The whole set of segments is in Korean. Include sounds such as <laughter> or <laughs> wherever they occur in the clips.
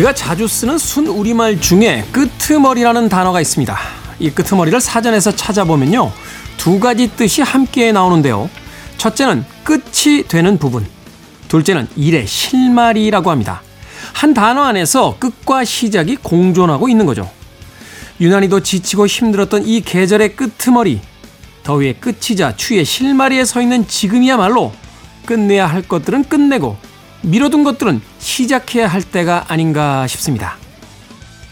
우리가 자주 쓰는 순 우리말 중에 끄트머리라는 단어가 있습니다. 이 끄트머리를 사전에서 찾아보면요. 두 가지 뜻이 함께 나오는데요. 첫째는 끝이 되는 부분. 둘째는 일의 실마리라고 합니다. 한 단어 안에서 끝과 시작이 공존하고 있는 거죠. 유난히도 지치고 힘들었던 이 계절의 끄트머리. 더위의 끝이자 추위의 실마리에 서 있는 지금이야말로 끝내야 할 것들은 끝내고 미뤄둔 것들은 시작해야 할 때가 아닌가 싶습니다.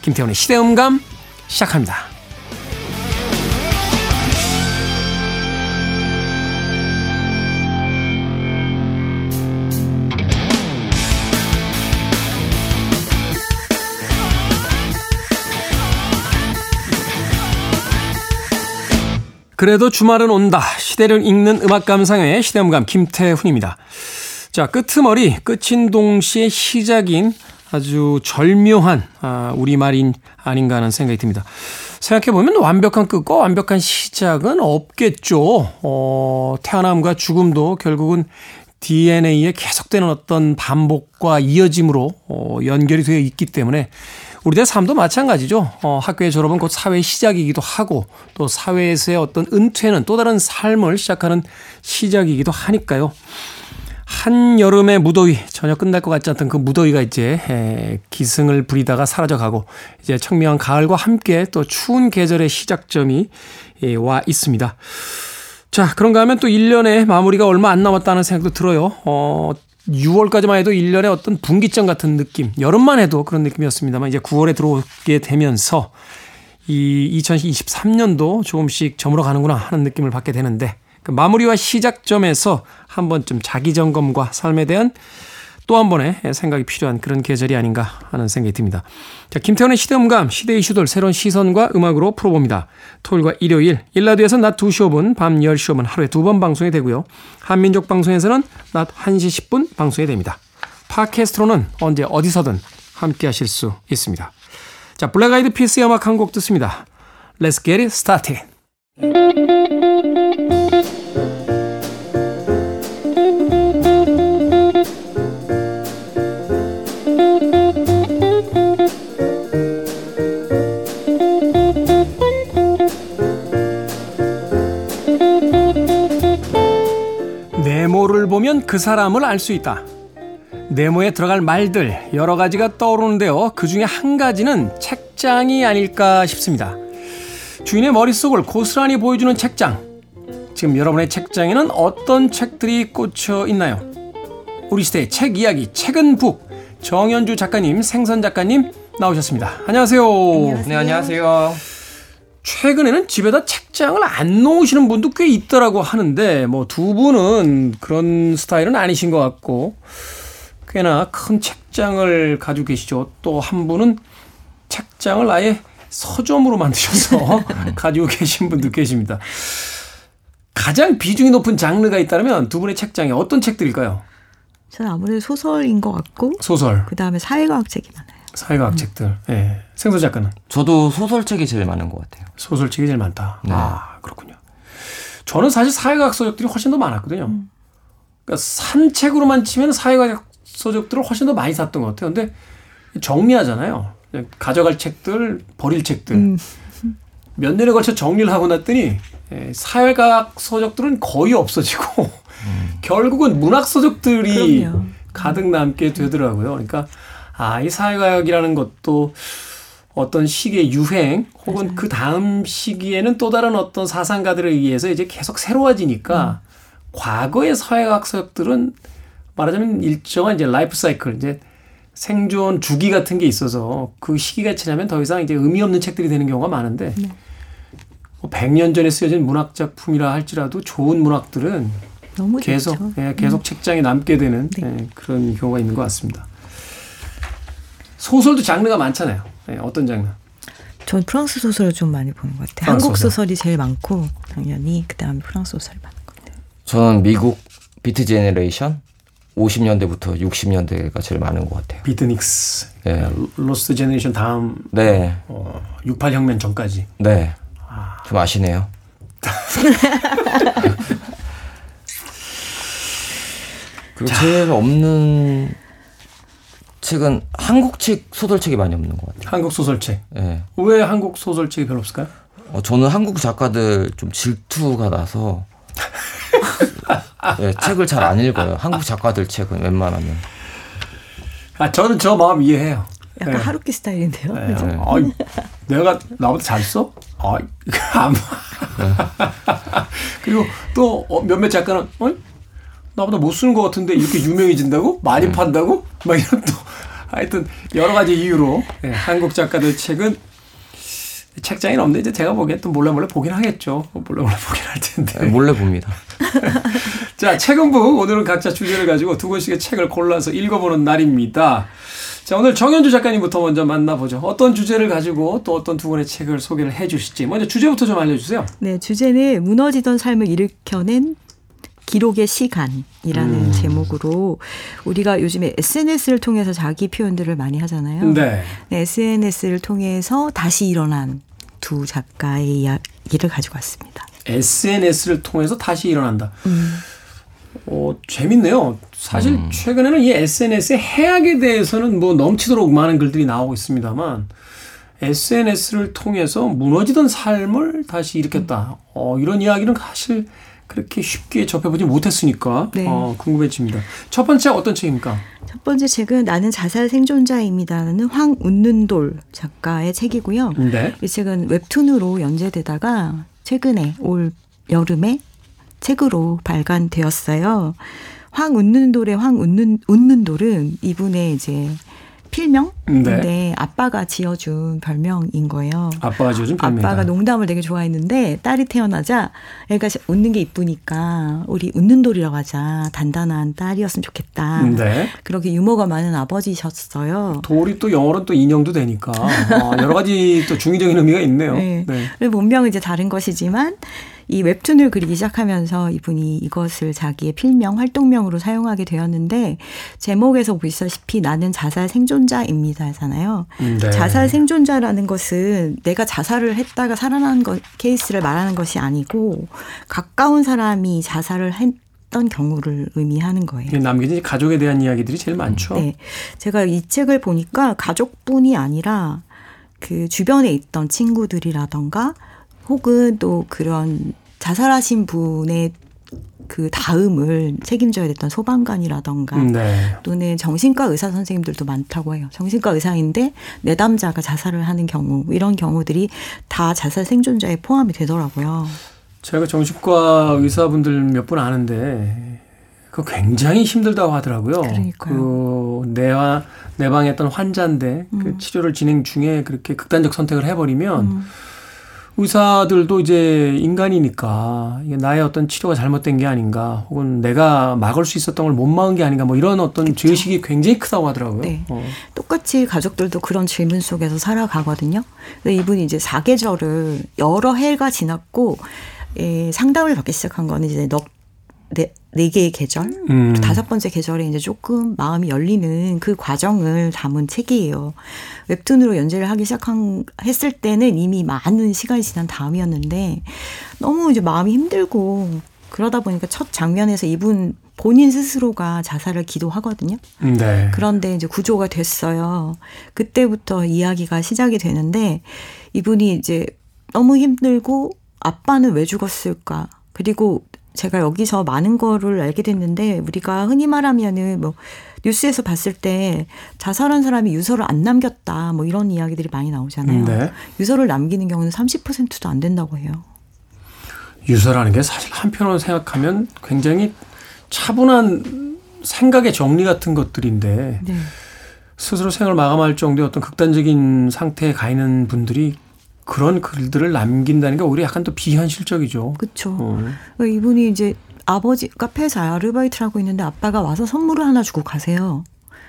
김태훈의 시대음감 시작합니다. 그래도 주말은 온다. 시대를 읽는 음악 감상회 시대음감 김태훈입니다. 자, 끄트머리, 끝인 동시에 시작인 아주 절묘한 아, 우리말인 아닌가 하는 생각이 듭니다. 생각해보면 완벽한 끝과 완벽한 시작은 없겠죠. 어, 태어남과 죽음도 결국은 DNA에 계속되는 어떤 반복과 이어짐으로 어, 연결이 되어 있기 때문에 우리들 삶도 마찬가지죠. 어, 학교의 졸업은 곧 사회의 시작이기도 하고 또 사회에서의 어떤 은퇴는 또 다른 삶을 시작하는 시작이기도 하니까요. 한여름의 무더위 전혀 끝날 것 같지 않던 그 무더위가 이제 에, 기승을 부리다가 사라져가고 이제 청명한 가을과 함께 또 추운 계절의 시작점이 에, 와 있습니다. 자, 그런가 하면 또 1년의 마무리가 얼마 안 남았다는 생각도 들어요. 어, 6월까지만 해도 1년의 어떤 분기점 같은 느낌, 여름만 해도 그런 느낌이었습니다만 이제 9월에 들어오게 되면서 이 2023년도 조금씩 저물어 가는구나 하는 느낌을 받게 되는데 그 마무리와 시작점에서 한 번쯤 자기 점검과 삶에 대한 또 한 번의 생각이 필요한 그런 계절이 아닌가 하는 생각이 듭니다. 자, 김태훈의 시대음감, 시대 이슈들 새로운 시선과 음악으로 풀어봅니다. 토요일과 일요일, 1라디오에서는 낮 2시 5분, 밤 10시 5분 하루에 두 번 방송이 되고요. 한민족 방송에서는 낮 1시 10분 방송이 됩니다. 팟캐스트로는 언제 어디서든 함께 하실 수 있습니다. 자, 블랙 아이드 피스의 음악 한 곡 듣습니다. Let's get it started. 그 사람을 알 수 있다. 네모에 들어갈 말들 여러 가지가 떠오르는데요. 그 중에 한 가지는 책장이 아닐까 싶습니다. 주인의 머릿속을 고스란히 보여주는 책장. 지금 여러분의 책장에는 어떤 책들이 꽂혀 있나요? 우리 시대의 책 이야기, 책은 북. 정현주 작가님, 생선 작가님 나오셨습니다. 안녕하세요. 안녕하세요. 네, 안녕하세요. 최근에는 집에다 책장을 안 놓으시는 분도 꽤 있더라고 하는데 뭐 두 분은 그런 스타일은 아니신 것 같고 꽤나 큰 책장을 가지고 계시죠. 또 한 분은 책장을 아예 서점으로 만드셔서 <laughs> 가지고 계신 분도 계십니다. 가장 비중이 높은 장르가 있다면 두 분의 책장에 어떤 책들일까요? 저는 아무래도 소설인 것 같고 소설. 그 다음에 사회과학 책이 많아요. 사회과학 음. 책들. 예. 네. 생소 작가는 저도 소설책이 제일 많은 것 같아요. 소설책이 제일 많다. 네. 아 그렇군요. 저는 사실 사회과학 서적들이 훨씬 더 많았거든요. 음. 그러니까 산책으로만 치면 사회과학 서적들을 훨씬 더 많이 샀던 것 같아요. 근데 정리하잖아요. 가져갈 책들, 버릴 책들. 음. 몇 년에 걸쳐 정리를 하고 났더니 예, 사회과학 서적들은 거의 없어지고 음. <laughs> 결국은 문학 서적들이 그럼요. 가득 남게 되더라고요. 그러니까 아, 이 사회과학이라는 것도 어떤 시기의 유행 혹은 맞아요. 그 다음 시기에는 또 다른 어떤 사상가들에 의해서 이제 계속 새로워지니까 음. 과거의 사회과학 서적들은 말하자면 일정한 이제 라이프 사이클 이제 생존 주기 같은 게 있어서 그 시기가 지나면 더 이상 이제 의미 없는 책들이 되는 경우가 많은데 네. 뭐 100년 전에 쓰여진 문학 작품이라 할지라도 좋은 문학들은 계속 예, 계속 음. 책장에 남게 되는 네. 예, 그런 경우가 있는 것 같습니다. 소설도 장르가 많잖아요. 예, 어떤 장르? 전 프랑스 소설을 좀 많이 보는 것 같아요. 한국 소설. 소설이 제일 많고 당연히 그 다음에 프랑스 소설이 많은 것 같아요. 저는 미국 Beat Generation 50년대부터 60년대가 제일 많은 것 같아요. Beatniks, 네. Lost Generation 다음 네. 어, 68 혁명 전까지. 네. 아. 좀 아시네요. <laughs> 그리고 제일 없는 책은 한국 책 소설책이 많이 없는 것 같아요. 한국 소설책. 예. 왜 한국 소설책이 별로 없을까요? 어, 저는 한국 작가들 좀 질투가 나서 <laughs> 예, 책을 잘 안 읽어요. 한국 작가들 책은 웬만하면. 아, 저는 저 마음 이해해요. 약간 네. 하루키 스타일인데요. 네. 그죠? 아이, 내가 나보다 잘 써? 아, 안. <laughs> 그리고 또 어, 몇몇 작가는 어? 나보다 못 쓰는 것 같은데 이렇게 유명해진다고? 많이 판다고? 막 이런 또 <laughs> 하여튼 여러 가지 이유로 예, 한국 작가들 책은 책장이 없는데 이제 제가 보기엔 또 몰래 몰래 보긴 하겠죠. 몰래 몰래 보긴 할 텐데. 예, 몰래 봅니다. <laughs> 자, 책은북 오늘은 각자 주제를 가지고 두 권씩의 책을 골라서 읽어보는 날입니다. 자, 오늘 정현주 작가님부터 먼저 만나보죠. 어떤 주제를 가지고 또 어떤 두 권의 책을 소개를 해 주실지. 먼저 주제부터 좀 알려주세요. 네, 주제는 무너지던 삶을 일으켜낸 기록의 시간이라는 음. 제목으로 우리가 요즘에 SNS를 통해서 자기 표현들을 많이 하잖아요. 네. 네, SNS를 통해서 다시 일어난 두 작가의 이야기를 가지고 왔습니다. SNS를 통해서 다시 일어난다. 음. 어, 재밌네요. 사실 최근에는 이 SNS의 해악에 대해서는 뭐 넘치도록 많은 글들이 나오고 있습니다만 SNS를 통해서 무너지던 삶을 다시 일으켰다. 어, 이런 이야기는 사실 그렇게 쉽게 접해보지 못했으니까 네. 어, 궁금해집니다. 첫 번째 어떤 책입니까? 첫 번째 책은 나는 자살 생존자입니다라는 황운는돌 작가의 책이고요. 네. 이 책은 웹툰으로 연재되다가 최근에 올 여름에 책으로 발간되었어요. 황 웃는 돌의 황 웃는 웃는 돌은 이분의 이제 필명? 네. 근데 아빠가 지어준 별명인 거예요. 아빠가 지어준 별명이다. 아빠가 농담을 되게 좋아했는데 딸이 태어나자 애가 웃는 게 이쁘니까 우리 웃는 돌이라고 하자. 단단한 딸이었으면 좋겠다. 네. 그렇게 유머가 많은 아버지셨어요. 돌이 또 영어로는 또 인형도 되니까 어, 여러 가지 또 중의적인 의미가 있네요. 네. 네. 본명은 이제 다른 것이지만 이 웹툰을 그리기 시작하면서 이분이 이것을 자기의 필명, 활동명으로 사용하게 되었는데 제목에서 보시다시피 나는 자살 생존자입니다잖아요. 네. 자살 생존자라는 것은 내가 자살을 했다가 살아난 것, 케이스를 말하는 것이 아니고 가까운 사람이 자살을 했던 경우를 의미하는 거예요. 남겨진 가족에 대한 이야기들이 제일 많죠. 네. 제가 이 책을 보니까 가족뿐이 아니라 그 주변에 있던 친구들이라던가 혹은 또 그런 자살하신 분의 그 다음을 책임져야 됐던 소방관이라던가 네. 또는 정신과 의사 선생님들도 많다고 해요. 정신과 의사인데 내담자가 자살을 하는 경우 이런 경우들이 다 자살 생존자에 포함이 되더라고요. 제가 정신과 의사분들 몇 분 아는데 그 굉장히 힘들다고 하더라고요. 그러니까요. 그 내와 내 방에 있던 환자인데 그 치료를 진행 중에 그렇게 극단적 선택을 해버리면 음. 의사들도 이제 인간이니까 나의 어떤 치료가 잘못된 게 아닌가 혹은 내가 막을 수 있었던 걸 못 막은 게 아닌가 뭐 이런 어떤 죄의식이 굉장히 크다고 하더라고요. 네. 어. 똑같이 가족들도 그런 질문 속에서 살아가거든요. 근데 이분이 이제 사계절을 여러 해가 지났고 예, 상담을 받기 시작한 거는 이제 넉, 네, 네 개의 계절, 음. 다섯 번째 계절에 이제 조금 마음이 열리는 그 과정을 담은 책이에요. 웹툰으로 연재를 하기 시작한 했을 때는 이미 많은 시간이 지난 다음이었는데 너무 이제 마음이 힘들고 그러다 보니까 첫 장면에서 이분 본인 스스로가 자살을 기도하거든요. 네. 그런데 이제 구조가 됐어요. 그때부터 이야기가 시작이 되는데 이분이 이제 너무 힘들고 아빠는 왜 죽었을까? 그리고 제가 여기서 많은 거를 알게 됐는데 우리가 흔히 말하면은 뭐 뉴스에서 봤을 때 자살한 사람이 유서를 안 남겼다 뭐 이런 이야기들이 많이 나오잖아요. 네. 유서를 남기는 경우는 30%도 안 된다고 해요. 유서라는 게 사실 한편으로 생각하면 굉장히 차분한 생각의 정리 같은 것들인데 네. 스스로 생을 마감할 정도의 어떤 극단적인 상태에 가 있는 분들이 그런 글들을 남긴다는 게 오히려 약간 또 비현실적이죠. 그렇죠. 어. 이분이 이제 아버지 카페에서 아르바이트를 하고 있는데 아빠가 와서 선물을 하나 주고 가세요.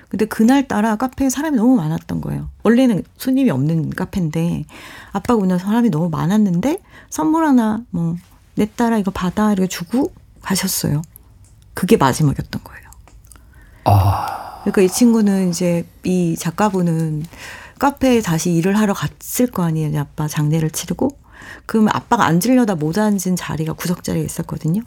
근데 그날 따라 카페에 사람이 너무 많았던 거예요. 원래는 손님이 없는 카페인데 아빠가 오늘 사람이 너무 많았는데 선물 하나 뭐 내 딸아 이거 받아 이렇게 주고 가셨어요. 그게 마지막이었던 거예요. 아, 그러니까 이 친구는 이제 이 작가분은 카페에 다시 일을 하러 갔을 거 아니에요. 아빠 장례를 치르고. 그러면 아빠가 앉으려다 못 앉은 자리가 구석 자리에 있었거든요.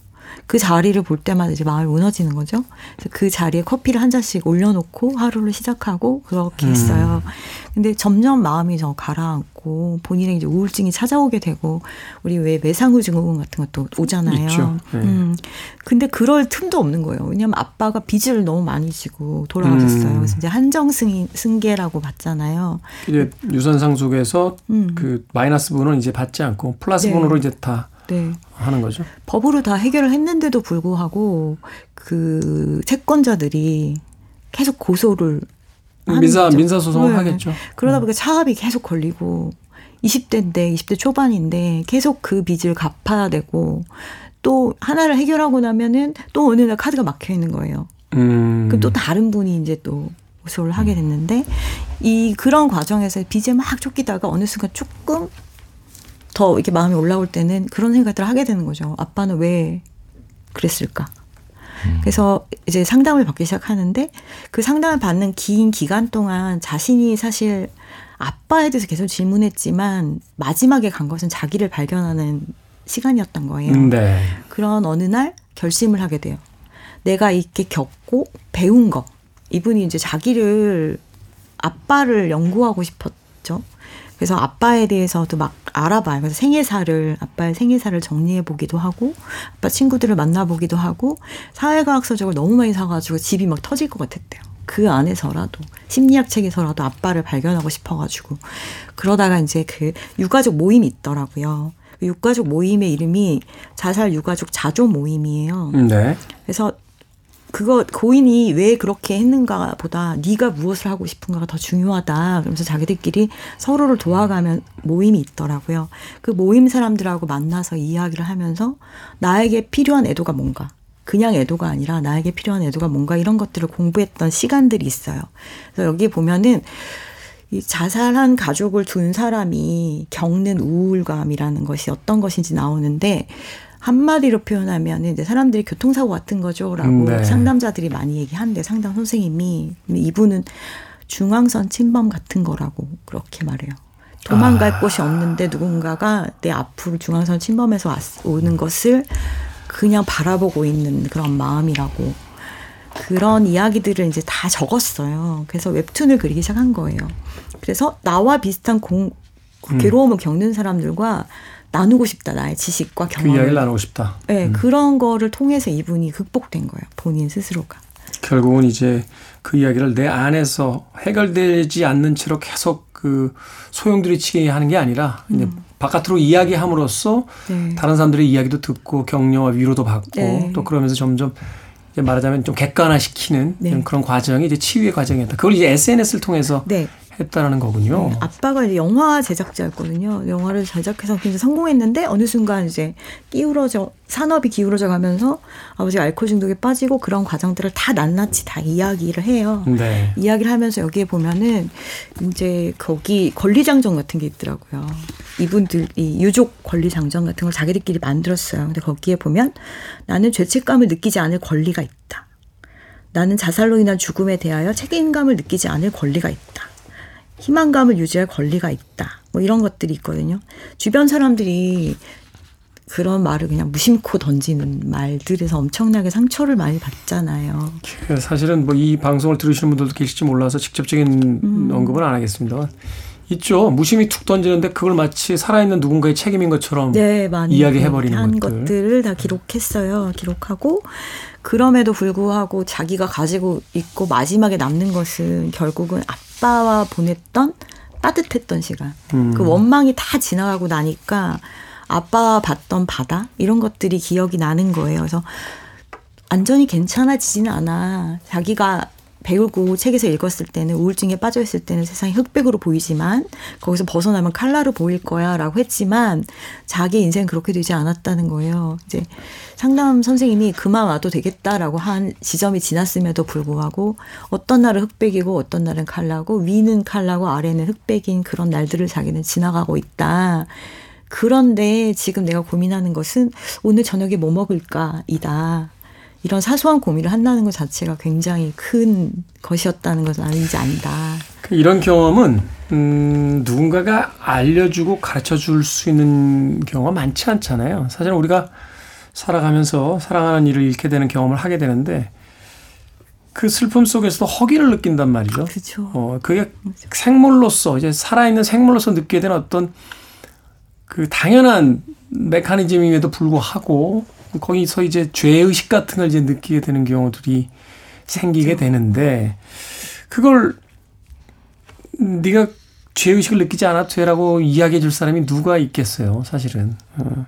그 자리를 볼 때마다 이제 마음이 무너지는 거죠. 그래서 그 자리에 커피를 한 잔씩 올려놓고 하루를 시작하고 그렇게 했어요. 음. 근데 점점 마음이 저 가라앉고 본인의 이제 우울증이 찾아오게 되고 우리 왜 매상후 증후군 같은 것도 오잖아요. 있죠. 네. 음. 근데 그럴 틈도 없는 거예요. 왜냐하면 아빠가 빚을 너무 많이 지고 돌아가셨어요. 음. 그래서 이제 한정 승, 승계라고 봤잖아요. 이제 유선 상속에서 음. 그 마이너스 분은 이제 받지 않고 플러스 네. 분으로 이제 다 네. 하는 거죠. 법으로 다 해결을 했는데도 불구하고 그 채권자들이 계속 고소를 민사 민사 소송을 네. 하겠죠. 그러다 음. 보니까 차압이 계속 걸리고 20대인데 20대 초반인데 계속 그 빚을 갚아야 되고 또 하나를 해결하고 나면은 또 어느 날 카드가 막혀 있는 거예요. 음. 그럼 또 다른 분이 이제 또 고소를 하게 됐는데 이 그런 과정에서 빚에 막 쫓기다가 어느 순간 조금 더 이렇게 마음이 올라올 때는 그런 생각들을 하게 되는 거죠. 아빠는 왜 그랬을까? 음. 그래서 이제 상담을 받기 시작하는데 그 상담을 받는 긴 기간 동안 자신이 사실 아빠에 대해서 계속 질문했지만 마지막에 간 것은 자기를 발견하는 시간이었던 거예요. 네. 그런 어느 날 결심을 하게 돼요. 내가 이렇게 겪고 배운 거. 이분이 이제 자기를 아빠를 연구하고 싶었죠. 그래서 아빠에 대해서도 막 알아봐요. 그래서 생애사를 아빠의 생애사를 정리해 보기도 하고 아빠 친구들을 만나 보기도 하고 사회과학 서적을 너무 많이 사가지고 집이 막 터질 것 같았대요. 그 안에서라도 심리학 책에서라도 아빠를 발견하고 싶어가지고 그러다가 이제 그 유가족 모임이 있더라고요. 그 유가족 모임의 이름이 자살 유가족 자조 모임이에요. 네. 그래서 그거 고인이 왜 그렇게 했는가 보다 네가 무엇을 하고 싶은가가 더 중요하다. 그러면서 자기들끼리 서로를 도와가면 모임이 있더라고요. 그 모임 사람들하고 만나서 이야기를 하면서 나에게 필요한 애도가 뭔가 그냥 애도가 아니라 나에게 필요한 애도가 뭔가 이런 것들을 공부했던 시간들이 있어요. 그래서 여기 보면은 이 자살한 가족을 둔 사람이 겪는 우울감이라는 것이 어떤 것인지 나오는데 한마디로 표현하면 이제 사람들이 교통사고 같은 거죠라고 네. 상담자들이 많이 얘기하는데 상담 선생님이 이분은 중앙선 침범 같은 거라고 그렇게 말해요. 도망갈 아. 곳이 없는데 누군가가 내 앞으로 중앙선 침범해서 왔, 오는 것을 그냥 바라보고 있는 그런 마음이라고 그런 이야기들을 이제 다 적었어요. 그래서 웹툰을 그리기 시작한 거예요. 그래서 나와 비슷한 공, 음. 괴로움을 겪는 사람들과 나누고 싶다 나의 지식과 경험을 그 이야기를 나누고 싶다. 네 음. 그런 거를 통해서 이분이 극복된 거예요 본인 스스로가. 결국은 이제 그 이야기를 내 안에서 해결되지 않는 채로 계속 그 소용돌이치게 하는 게 아니라 음. 이제 바깥으로 이야기함으로써 네. 다른 사람들의 이야기도 듣고 격려와 위로도 받고 네. 또 그러면서 점점 이제 말하자면 좀 객관화시키는 네. 그런 과정이 이제 치유의 과정이었다. 그걸 이제 SNS를 통해서 네. 했다라는 거군요. 네, 아빠가 이제 영화 제작자였거든요. 영화를 제작해서 굉장히 성공했는데 어느 순간 이제 기울어져 산업이 기울어져 가면서 아버지가 알코올 중독에 빠지고 그런 과정들을 다 낱낱이 다 이야기를 해요. 네. 이야기를 하면서 여기에 보면은 이제 거기 권리장정 같은 게 있더라고요. 이분들 이 유족 권리장정 같은 걸 자기들끼리 만들었어요. 근데 거기에 보면 나는 죄책감을 느끼지 않을 권리가 있다. 나는 자살로 인한 죽음에 대하여 책임감을 느끼지 않을 권리가 있다. 희망감을 유지할 권리가 있다. 뭐 이런 것들이 있거든요. 주변 사람들이 그런 말을 그냥 무심코 던지는 말들에서 엄청나게 상처를 많이 받잖아요. 그 사실은 뭐 이 방송을 들으시는 분들도 계실지 몰라서 직접적인 음. 언급은 안 하겠습니다. 있죠. 무심히 툭 던지는데 그걸 마치 살아있는 누군가의 책임인 것처럼 네, 이야기해버리는 한 것들. 것들을 다 기록했어요. 기록하고 그럼에도 불구하고 자기가 가지고 있고 마지막에 남는 것은 결국은 아빠와 보냈던 따뜻했던 시간. 음. 그 원망이 다 지나가고 나니까 아빠와 봤던 바다 이런 것들이 기억이 나는 거예요. 그래서 완전히 괜찮아지지는 않아. 자기가 배우고 책에서 읽었을 때는 우울증에 빠져 있을 때는 세상이 흑백으로 보이지만 거기서 벗어나면 칼라로 보일 거야라고 했지만 자기 인생 그렇게 되지 않았다는 거예요. 이제 상담 선생님이 그만 와도 되겠다라고 한 지점이 지났음에도 불구하고 어떤 날은 흑백이고 어떤 날은 칼라고 위는 칼라고 아래는 흑백인 그런 날들을 자기는 지나가고 있다. 그런데 지금 내가 고민하는 것은 오늘 저녁에 뭐 먹을까이다. 이런 사소한 고민을 한다는 것 자체가 굉장히 큰 것이었다는 것을 아는지 안다. 그 이런 경험은 음, 누군가가 알려주고 가르쳐 줄 수 있는 경우가 많지 않잖아요. 사실 우리가 살아가면서 사랑하는 일을 잃게 되는 경험을 하게 되는데 그 슬픔 속에서도 허기를 느낀단 말이죠. 그죠. 어, 그게 생물로서 이제 살아있는 생물로서 느끼게 되는 어떤 그 당연한 메커니즘임에도 불구하고 거기서 이제 죄의식 같은 걸 이제 느끼게 되는 경우들이 생기게 되는데 그걸 네가 죄의식을 느끼지 않아도 되라고 이야기해 줄 사람이 누가 있겠어요, 사실은. 어.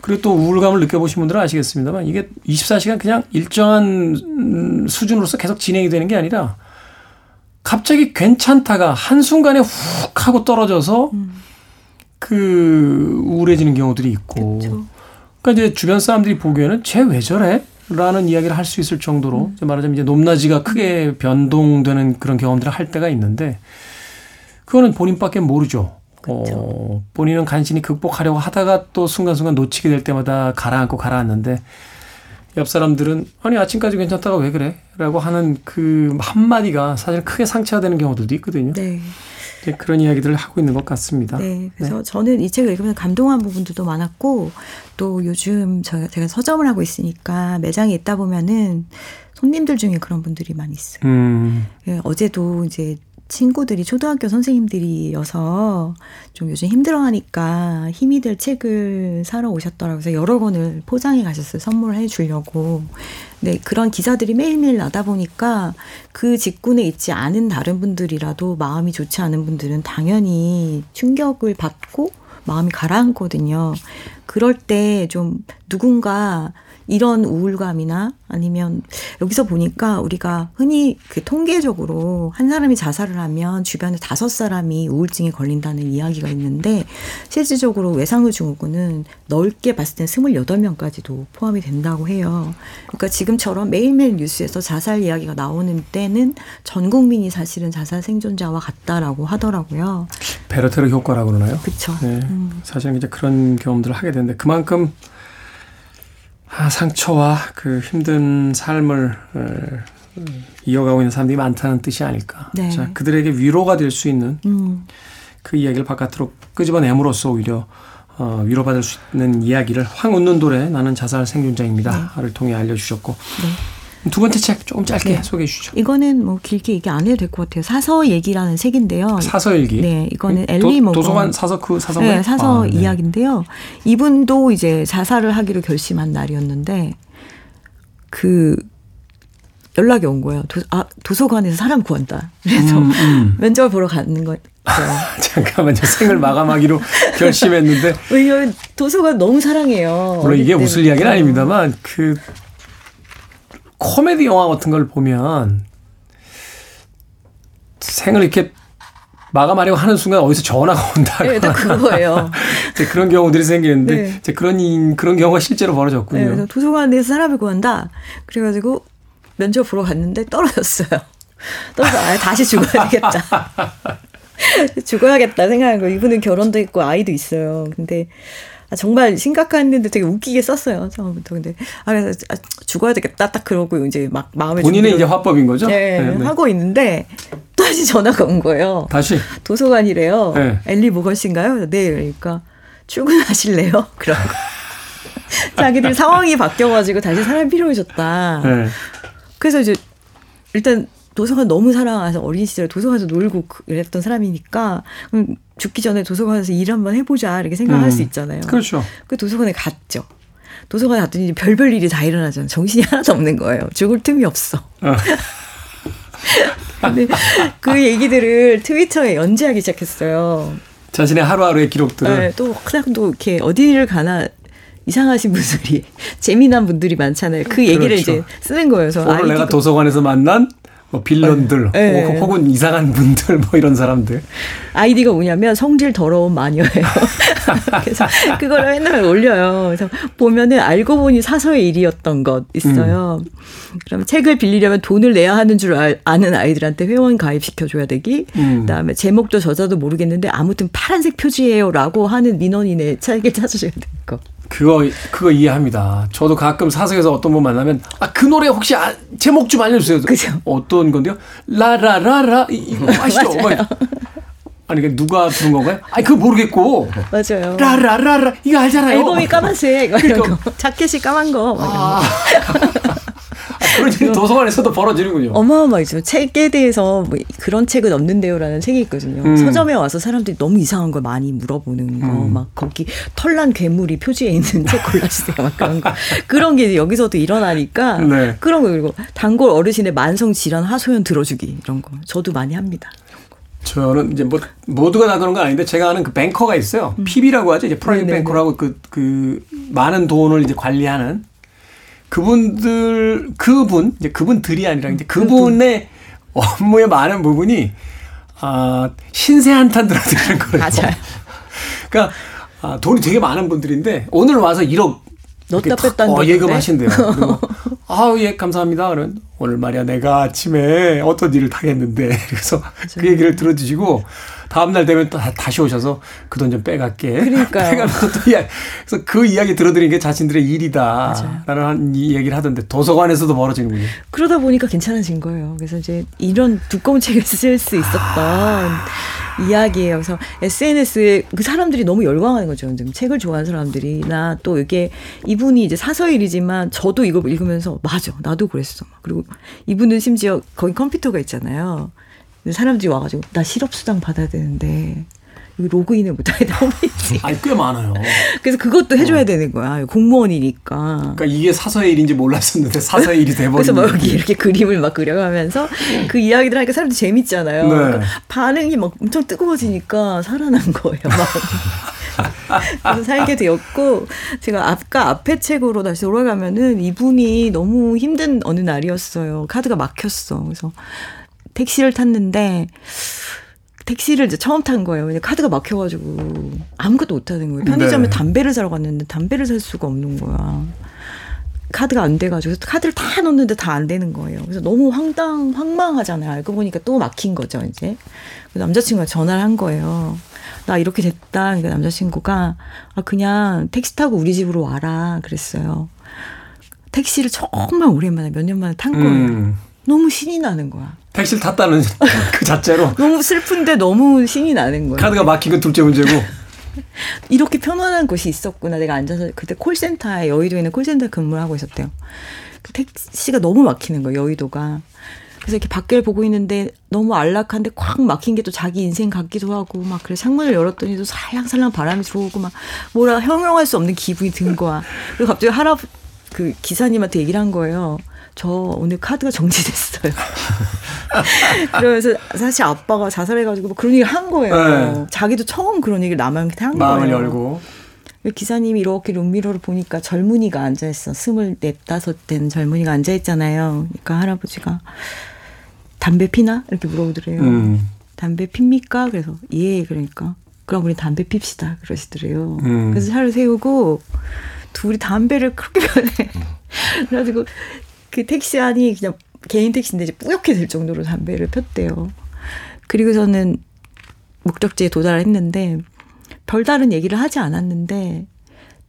그리고 또 우울감을 느껴보신 분들은 아시겠습니다만 이게 24시간 그냥 일정한 수준으로서 계속 진행이 되는 게 아니라 갑자기 괜찮다가 한순간에 훅 하고 떨어져서 음. 그 우울해지는 경우들이 있고. 그쵸. 그러니까 이제 주변 사람들이 보기에는 쟤 왜 저래? 라는 이야기를 할 수 있을 정도로 음. 말하자면 이제 높낮이가 크게 변동되는 그런 경험들을 할 때가 있는데 그거는 본인밖에 모르죠. 어, 본인은 간신히 극복하려고 하다가 또 순간순간 놓치게 될 때마다 가라앉고 가라앉는데 옆 사람들은 아니 아침까지 괜찮다가 왜 그래? 라고 하는 그 한마디가 사실 크게 상처가 되는 경우들도 있거든요. 네. 그런 이야기들을 하고 있는 것 같습니다. 네. 그래서 네. 저는 이 책을 읽으면서 감동한 부분들도 많았고 또 요즘 저, 제가 서점을 하고 있으니까 매장에 있다 보면은 손님들 중에 그런 분들이 많이 있어요. 음. 예, 어제도 이제 친구들이 초등학교 선생님들이어서 좀 요즘 힘들어하니까 힘이 될 책을 사러 오셨더라고요. 그래서 여러 권을 포장해 가셨어요. 선물해 주려고. 네, 그런 기사들이 매일매일 나다 보니까 그 직군에 있지 않은 다른 분들이라도 마음이 좋지 않은 분들은 당연히 충격을 받고 마음이 가라앉거든요. 그럴 때 좀 누군가 이런 우울감이나 아니면 여기서 보니까 우리가 흔히 그 통계적으로 한 사람이 자살을 하면 주변에 다섯 사람이 우울증에 걸린다는 이야기가 있는데 실질적으로 외상후 증후군은 넓게 봤을 땐 스물여덟 명까지도 포함이 된다고 해요. 그러니까 지금처럼 매일매일 뉴스에서 자살 이야기가 나오는 때는 전 국민이 사실은 자살 생존자와 같다라고 하더라고요. 베르테르 효과라고 그러나요? 그렇죠. 네. 음. 사실은 이제 그런 경험들을 하게 되는데 그만큼 아, 상처와 그 힘든 삶을 어, 이어가고 있는 사람들이 많다는 뜻이 아닐까. 네. 자, 그들에게 위로가 될 수 있는 음. 그 이야기를 바깥으로 끄집어내므로써 오히려 어, 위로받을 수 있는 이야기를 황 웃는 돌에 나는 자살 생존자입니다.를 네. 통해 알려주셨고 네. 두 번째 책 조금 짧게 네. 소개해 주시죠. 이거는 뭐 길게 얘기 안 해도 될 것 같아요. 사서 얘기라는 책인데요. 사서 일기. 네, 이거는 엘리 모건 도서관 사서 그 사서 네, 사서 아, 네. 이야기인데요. 이분도 이제 자살을 하기로 결심한 날이었는데 그 연락이 온 거예요. 도, 아, 도서관에서 사람 구한다. 그래서 음, 음. <laughs> 면접 보러 가는 거. <laughs> 잠깐만요. 생을 마감하기로 <laughs> 결심했는데. 왜냐면 도서관 너무 사랑해요. 물론 이게 웃을 이야기는 아닙니다만 그 코미디 영화 같은 걸 보면 생을 이렇게 마감하려고 하는 순간 어디서 전화가 온다. 네, 그거예요. <laughs> 그런 경우들이 생기는데 네. 그런 그런 경우가 실제로 벌어졌군요. 네, 도서관에서 사람을 구한다. 그래가지고 면접 보러 갔는데 떨어졌어요. <laughs> 떨어져 아 다시 죽어야 되겠다. 죽어야겠다 <laughs> 생각한 거. 이분은 결혼도 했고 아이도 있어요. 근데 아, 정말 심각한데 되게 웃기게 썼어요 처음부터 근데 아 그래서 아, 죽어야 되겠다 딱 그러고 이제 막 마음에 본인의 이제 화법인 거죠? 네, 네, 네, 하고 있는데 다시 전화가 온 거예요. 다시 도서관이래요. 네. 엘리 모건 씨인가요? 네 그러니까 출근하실래요? <laughs> 그러고 자기들 상황이 바뀌어가지고 다시 사람 필요해졌다. 네. 그래서 이제 일단 도서관 너무 사랑해서 어린 시절에 도서관에서 놀고 그랬던 사람이니까 음, 죽기 전에 도서관에서 일 한번 해보자 이렇게 생각할 음, 수 있잖아요. 그렇죠. 그 도서관에 갔죠. 도서관에 갔더니 별별 일이 다 일어나잖아요. 정신이 <laughs> 하나도 없는 거예요. 죽을 틈이 없어. 어. <laughs> 근데 그 얘기들을 트위터에 연재하기 시작했어요. 자신의 하루하루의 기록들을. 네, 또 그냥 또 이렇게 어디를 가나 이상하신 분들이 <laughs> 재미난 분들이 많잖아요. 그 얘기를 그렇죠. 이제 쓰는 거예요. 오늘 내가 도서관에서 만난 뭐 빌런들 네. 혹은 이상한 분들 뭐 이런 사람들 아이디가 뭐냐면 성질 더러운 마녀예요. <laughs> 그래서 그거를 맨날 올려요. 그래서 보면은 알고 보니 사서의 일이었던 것 있어요. 음. 그럼 책을 빌리려면 돈을 내야 하는 줄 아는 아이들한테 회원 가입시켜 줘야 되기. 음. 그다음에 제목도 저자도 모르겠는데 아무튼 파란색 표지예요라고 하는 민원인의 책을 찾으셔야 될 거. 그거 그거 이해합니다. 저도 가끔 사석에서 어떤 분 만나면 아 그 노래 혹시 아, 제목 좀 알려주세요. 그죠? 어떤 건데요? 라라라라 이거 <laughs> 아시죠? 아니 그 누가 부른 건가요? 아니 그거 모르겠고. 맞아요. 라라라라 이거 알잖아요. 앨범이 까만색. 그러니까. <laughs> 자켓이 까만 거. 아. <laughs> 그런 일이 도서관에서도 벌어지는군요. 어마어마하죠. 책에 대해서 뭐 그런 책은 없는데요라는 책이 있거든요. 음. 서점에 와서 사람들이 너무 이상한 걸 많이 물어보는 거, 음. 막 거기 털난 괴물이 표지에 있는 <laughs> 책 골라주세요, 막 그런 거. 그런 게 여기서도 일어나니까 네. 그런 거 그리고 단골 어르신의 만성 질환 하소연 들어주기 이런 거 저도 많이 합니다. 저는 이제 뭐 모두가 다 그런 건 아닌데 제가 아는 그 banker가 있어요. 음. PB라고 하죠. 이제 private banker라고 그, 그 많은 돈을 이제 관리하는 그분들 그분 이제 그분들이 아니라 이제 그분의 업무의 많은 부분이 아 신세 한탄 들어드는 거예요. 맞아요. <laughs> 그러니까 아, 돈이 되게 많은 분들인데 오늘 와서 1억 넣다 뺐다 어, 예금하신대요. <laughs> 아우 예 감사합니다. 그런 오늘 말이야 내가 아침에 어떤 일을 당했는데 <laughs> 그래서 그 맞아요. 그 얘기를 들어주시고 다음 날 되면 또 다시 오셔서 그 돈 좀 빼갈게. 그러니까요. <laughs> 빼가면서 또 이야기. 그래서 그 이야기 들어드리는 게 자신들의 일이다. 라는 얘기를 하던데 도서관에서도 벌어지는군요. 그러다 보니까 괜찮아진 거예요. 그래서 이제 이런 두꺼운 책을 쓸 수 있었던 아. 이야기예요. 그래서 SNS에 그 사람들이 너무 열광하는 거죠. 좀 책을 좋아하는 사람들이. 나 또 이게 이분이 이제 사서일이지만 저도 이거 읽으면서 맞아. 나도 그랬어. 그리고 이분은 심지어 거기 컴퓨터가 있잖아요. 사람들이 와가지고 나 실업수당 받아야 되는데 로그인을 못하게 있지. 아니 꽤 많아요. <laughs> 그래서 그것도 해줘야 어. 되는 거야. 공무원이니까. 그러니까 이게 사서의 일인지 몰랐었는데 사서의 일이 돼버린. 그래서 막 여기 이렇게 그림을 막 그려가면서 그 이야기들 하니까 사람들 이 재밌잖아요. 네. 그러니까 반응이 막 엄청 뜨거워지니까 살아난 거예요. 막. <laughs> 그래서 살게 되었고 제가 아까 앞에 책으로 다시 돌아가면은 이분이 너무 힘든 어느 날이었어요. 카드가 막혔어. 그래서 택시를 탔는데 택시를 이제 처음 탄 거예요. 왜냐 카드가 막혀가지고 아무것도 못 하는 거예요. 편의점에 네. 담배를 사러 갔는데 담배를 살 수가 없는 거야. 카드가 안 돼가지고 카드를 다 넣는데 다 안 되는 거예요. 그래서 너무 황당 황망하잖아요. 알고 보니까 또 막힌 거죠 이제. 남자친구가 전화를 한 거예요. 나 이렇게 됐다. 그러니까 남자친구가 아 그냥 택시 타고 우리 집으로 와라 그랬어요. 택시를 정말 오랜만에 몇 년 만에 탄 거예요. 음. 너무 신이 나는 거야. 택시를 탔다는 <laughs> 그 자체로. 너무 슬픈데 너무 신이 나는 거야. 카드가 막힌 건 둘째 문제고. <laughs> 이렇게 편안한 곳이 있었구나. 내가 앉아서 그때 콜센터에 여의도에 있는 콜센터 근무를 하고 있었대요. 그 택시가 너무 막히는 거예요. 여의도가. 그래서 이렇게 밖을 보고 있는데 너무 안락한데 콱 막힌 게 또 자기 인생 같기도 하고 막 그래 창문을 열었더니 도 살랑살랑 바람이 들어오고 막 뭐라 형용할 수 없는 기분이 든 거야. 그리고 갑자기 할아 그 기사님한테 얘기를 한 거예요. 저 오늘 카드가 정지됐어요. <laughs> <laughs> 그러면서 사실 아빠가 자살해가지고 뭐 그런 얘기를 한 거예요. 네. 자기도 처음 그런 얘기를 남한테 한 마음을 거예요. 마음을 열고. 기사님이 이렇게 룸미러를 보니까 젊은이가 앉아있어. 스물넷, 다섯 된 젊은이가 앉아있잖아요. 그러니까 할아버지가 담배 피나? 이렇게 물어보더래요. 음. 담배 핍니까? 그래서 예, 그러니까. 그럼 우리 담배 핍시다. 그러시더래요. 음. 그래서 차를 세우고 둘이 담배를 그렇게 변해. <laughs> 그래가지고 그 택시 안이 그냥 개인 택시인데 이제 뿌옇게 될 정도로 담배를 폈대요. 그리고서는 목적지에 도달을 했는데 별다른 얘기를 하지 않았는데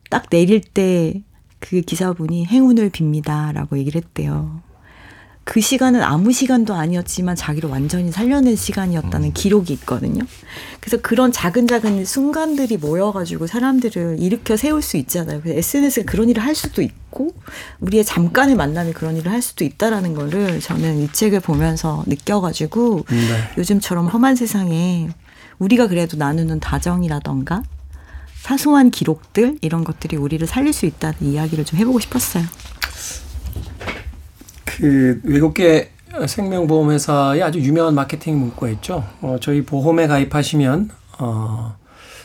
딱 내릴 때 그 기사분이 행운을 빕니다라고 얘기를 했대요. 그 시간은 아무 시간도 아니었지만 자기를 완전히 살려낸 시간이었다는 음. 기록이 있거든요. 그래서 그런 작은 작은 순간들이 모여가지고 사람들을 일으켜 세울 수 있잖아요. 그래서 SNS가 그런 일을 할 수도 있고 우리의 잠깐의 만남이 그런 일을 할 수도 있다라는 거를 저는 이 책을 보면서 느껴가지고 네. 요즘처럼 험한 세상에 우리가 그래도 나누는 다정이라던가 사소한 기록들 이런 것들이 우리를 살릴 수 있다는 이야기를 좀 해보고 싶었어요. 그 외국계 생명보험 회사의 아주 유명한 마케팅 문구가 있죠. 어, 저희 보험에 가입하시면 어,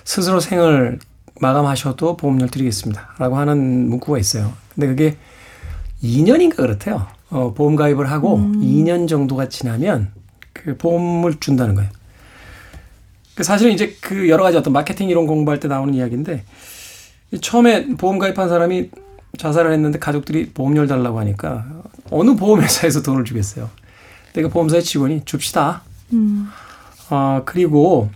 스스로 생을 마감하셔도 보험료를 드리겠습니다. 라고 하는 문구가 있어요. 근데 그게 2년인가 그렇대요. 어, 보험 가입을 하고 음. 2년 정도가 지나면 그 보험을 준다는 거예요. 그 사실은 이제 그 여러 가지 어떤 마케팅 이론 공부할 때 나오는 이야기인데 처음에 보험 가입한 사람이 자살을 했는데 가족들이 보험료를 달라고 하니까 어느 보험회사에서 돈을 주겠어요. 내가 보험사의 직원이 줍시다. 음. 아, 그리고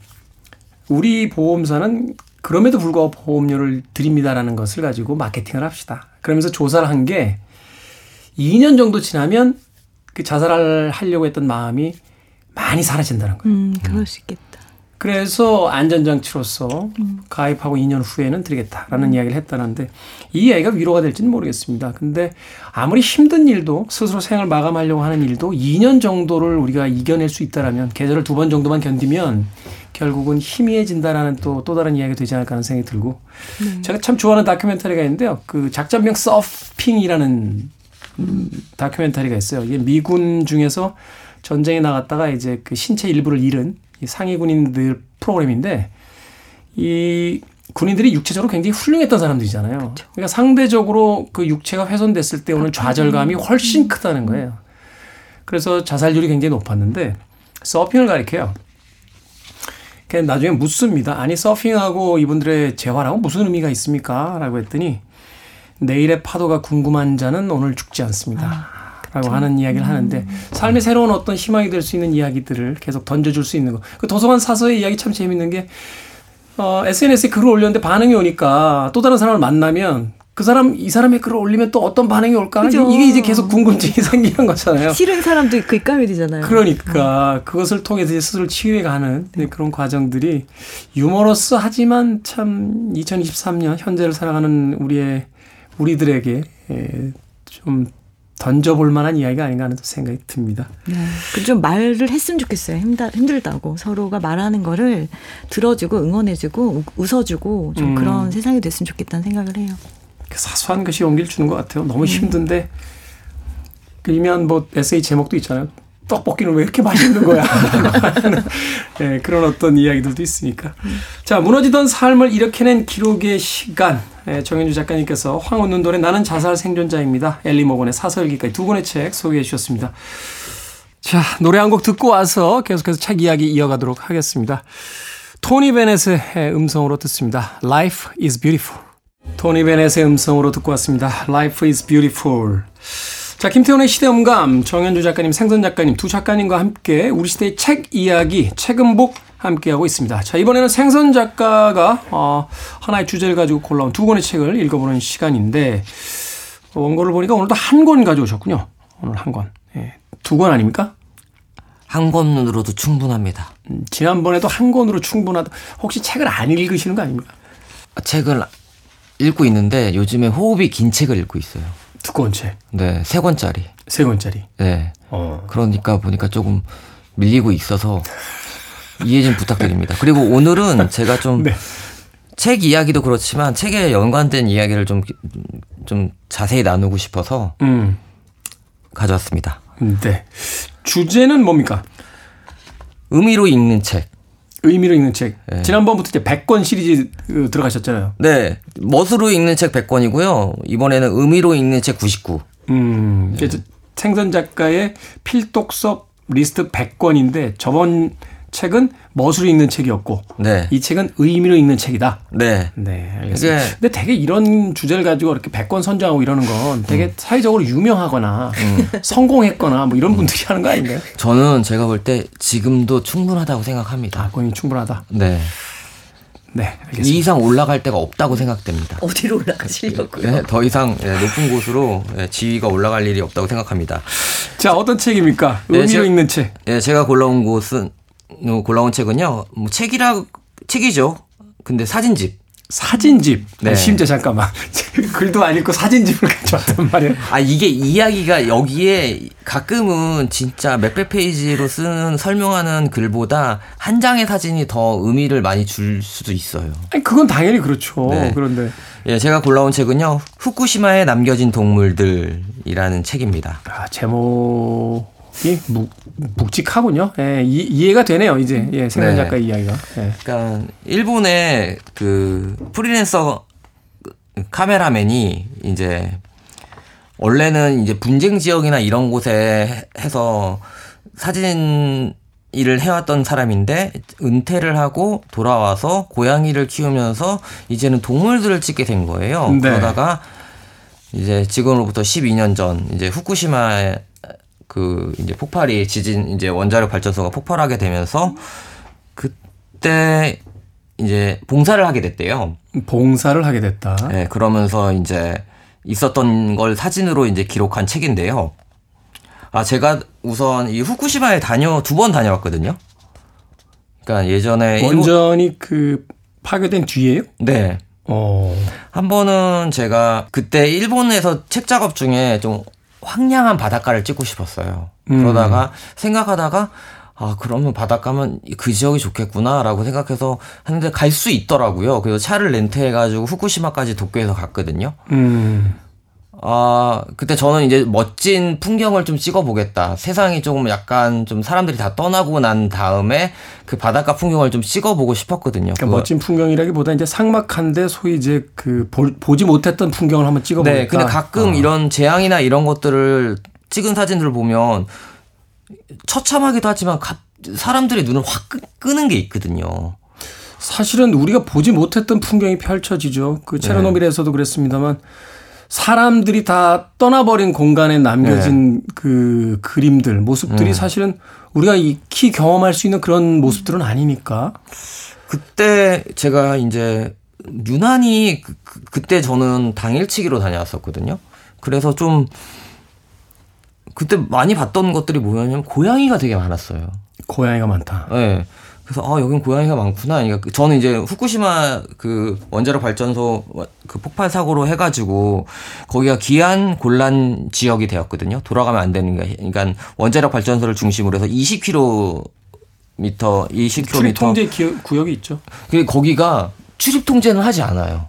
우리 보험사는 그럼에도 불구하고 보험료를 드립니다라는 것을 가지고 마케팅을 합시다. 그러면서 조사를 한 게 2년 정도 지나면 그 자살을 하려고 했던 마음이 많이 사라진다는 거예요. 음, 그럴 수 있겠다. 그래서 안전장치로서 가입하고 2년 후에는 드리겠다라는 이야기를 했다는데 이 이야기가 위로가 될지는 모르겠습니다. 근데 아무리 힘든 일도 스스로 생을 마감하려고 하는 일도 2년 정도를 우리가 이겨낼 수 있다라면 계절을 두 번 정도만 견디면 결국은 희미해진다라는 또, 또 다른 이야기가 되지 않을까 하는 생각이 들고 제가 참 좋아하는 다큐멘터리가 있는데요. 그 작전명 서핑이라는 음, 다큐멘터리가 있어요. 이게 미군 중에서 전쟁에 나갔다가 이제 그 신체 일부를 잃은 이 상위 군인들 프로그램인데 이 군인들이 육체적으로 굉장히 훌륭했던 사람들이잖아요. 그러니까 상대적으로 그 육체가 훼손됐을 때 오는 좌절감이 훨씬 크다는 거예요. 그래서 자살률이 굉장히 높았는데 서핑을 가리켜요. 그냥 나중에 묻습니다. 아니 서핑하고 이분들의 재활하고 무슨 의미가 있습니까? 라고 했더니 내일의 파도가 궁금한 자는 오늘 죽지 않습니다. 라고 하는 이야기를 하는데 삶의 새로운 어떤 희망이 될 수 있는 이야기들을 계속 던져줄 수 있는 거. 그 도서관 사서의 이야기 참 재밌는 게 어, SNS에 글을 올렸는데 반응이 오니까 또 다른 사람을 만나면 그 사람 이 사람의 글을 올리면 또 어떤 반응이 올까? 그죠. 이게 이제 계속 궁금증이 <laughs> 생기는 거잖아요. 싫은 사람도 있고 입감이 되잖아요. 그러니까 그것을 통해서 이제 스스로 치유해가는 네, 그런 과정들이 유머러스 하지만 참 2023년 현재를 살아가는 우리의 우리들에게 에, 좀 던져볼 만한 이야기가 아닌가 하는 생각이 듭니다. 네. 그좀 말을 했으면 좋겠어요. 힘다, 힘들다고 서로가 말하는 거를 들어주고 응원해주고 우- 웃어주고 좀 음. 그런 세상이 됐으면 좋겠다는 생각을 해요. 그 사소한 것이 용기를 주는 것 같아요. 너무 힘든데 그러면 뭐 에세이 제목도 있잖아요. 떡볶이는 왜 이렇게 맛있는 거야? <laughs> 네, 그런 어떤 이야기들도 있으니까. 자, 무너지던 삶을 일으켜낸 기록의 시간. 네, 정현주 작가님께서 황혼눈돌의 나는 자살 생존자입니다. 엘리 모건의 사설기까지 두 권의 책 소개해 주셨습니다. 자, 노래 한 곡 듣고 와서 계속해서 책 이야기 이어가도록 하겠습니다. 토니 베넷의 음성으로 듣습니다. Life is beautiful. 토니 베넷의 음성으로 듣고 왔습니다. Life is beautiful. 자, 김태훈의 시대음감, 정현주 작가님, 생선 작가님 두 작가님과 함께 우리 시대의 책 이야기, 책음복 함께하고 있습니다. 자, 이번에는 생선 작가가 어, 하나의 주제를 가지고 골라온 두 권의 책을 읽어보는 시간인데 원고를 보니까 오늘도 한 권 가져오셨군요. 오늘 한 권. 예, 두 권 아닙니까? 한 권으로도 충분합니다. 음, 지난번에도 한 권으로 충분하다. 혹시 책을 안 읽으시는 거 아닙니까? 책을 읽고 있는데 요즘에 호흡이 긴 책을 읽고 있어요. 두꺼운 책. 네, 세 권짜리. 세 권짜리. 네. 어. 그러니까 보니까 조금 밀리고 있어서 <laughs> 이해 좀 부탁드립니다. 그리고 오늘은 제가 좀책 네. 이야기도 그렇지만 책에 연관된 이야기를 좀, 좀 자세히 나누고 싶어서 음. 가져왔습니다. 네. 주제는 뭡니까? 의미로 읽는 책. 의미로 읽는 책. 네. 지난번부터 이제 100권 시리즈 어, 들어가셨잖아요. 네. 멋으로 읽는 책 100권이고요. 이번에는 의미로 읽는 책 99. 음. 그래서 생선 작가의 필독서 리스트 100권인데 저번 책은 멋으로 읽는 책이었고 네. 이 책은 의미로 읽는 책이다. 네. 네, 알겠습니다. 이게- 근데 되게 이런 주제를 가지고 이렇게 100권 선정하고 이러는 건 되게 사회적으로 유명하거나 <laughs> 성공했거나 뭐 이런 분들이 하는 거 아닌가요? 저는 제가 볼 때 지금도 충분하다고 생각합니다. 아, 그건 충분하다. 네. 네, 이 알겠습니다. 이상 올라갈 데가 없다고 생각됩니다. 어디로 올라가시려고요? 네, 더 이상 예, 높은 곳으로 예, 지위가 올라갈 일이 없다고 생각합니다. 자, 어떤 책입니까? 네, 의미로 제가- 읽는 책. 예, 제가 골라온 곳은 어, 골라온 책은요. 뭐 책이라 책이죠. 근데 사진집. 사진집. 네. 심지어 잠깐만. <laughs> 글도 안 읽고 사진집을 가져왔단 말이에요. 아 이게 이야기가 여기에 가끔은 진짜 몇백 페이지로 쓰는 설명하는 글보다 한 장의 사진이 더 의미를 많이 줄 수도 있어요. 아니, 그건 당연히 그렇죠. 네. 그런데. 예, 제가 골라온 책은요. 후쿠시마에 남겨진 동물들이라는 책입니다. 아, 제목 이 묵, 묵직하군요. 예, 이, 이해가 되네요, 이제. 예, 네. 작가 이야기가. 예. 그러니까 일본의 그 프리랜서 카메라맨이 이제 원래는 이제 분쟁 지역이나 이런 곳에 해서 사진 일을 해왔던 사람인데 은퇴를 하고 돌아와서 고양이를 키우면서 이제는 동물들을 찍게 된 거예요. 네. 그러다가 이제 지금으로부터 12년 전 이제 후쿠시마 그 이제 폭발이 지진 이제 원자력 발전소가 폭발하게 되면서 그때 이제 봉사를 하게 됐대요. 봉사를 하게 됐다. 네, 그러면서 이제 있었던 걸 사진으로 이제 기록한 책인데요. 아, 제가 우선 이 후쿠시마에 다녀, 두 번 다녀왔거든요. 그러니까 예전에 일본- 원전이 그 파괴된 뒤에요? 네. 어. 한 번은 제가 그때 일본에서 책 작업 중에 좀 황량한 바닷가를 찍고 싶었어요. 음. 그러다가 생각하다가 아 그러면 바닷가면 그 지역이 좋겠구나라고 생각해서 하는데 갈 수 있더라고요. 그래서 차를 렌트해가지고 후쿠시마까지 도쿄에서 갔거든요. 음. 아 그때 저는 이제 멋진 풍경을 좀 찍어보겠다. 세상이 조금 약간 좀 사람들이 다 떠나고 난 다음에 그 바닷가 풍경을 좀 찍어보고 싶었거든요. 그러니까 그거- 멋진 풍경이라기보다 이제 삭막한데 소위 이제 그 볼- 보지 못했던 풍경을 한번 찍어보겠다. 네, 근데 가끔 어. 이런 재앙이나 이런 것들을 찍은 사진들을 보면 처참하기도 하지만 갑- 사람들의 눈을 확 끄- 끄는 게 있거든요. 사실은 우리가 보지 못했던 풍경이 펼쳐지죠. 그 체르노빌에서도 그랬습니다만 사람들이 다 떠나버린 공간에 남겨진 그 그림들, 모습들이 사실은 우리가 익히 경험할 수 있는 그런 모습들은 아니니까. 그때 제가 이제 유난히 그, 그, 때 저는 당일치기로 다녀왔었거든요. 그래서 좀 그때 많이 봤던 것들이 뭐냐면 고양이가 되게 많았어요. 고양이가 많다. 네. 그래서 아 여긴 고양이가 많구나. 그러니까 그- 저는 이제 후쿠시마 그 원자력 발전소 그 폭발 사고로 해가지고 거기가 기한 곤란 지역이 되었거든요. 돌아가면 안 되는 게 그러니까 원자력 발전소를 중심으로 해서 20km 20km 출입 통제 기어- 구역이 있죠. 그 거기가 출입 통제는 하지 않아요.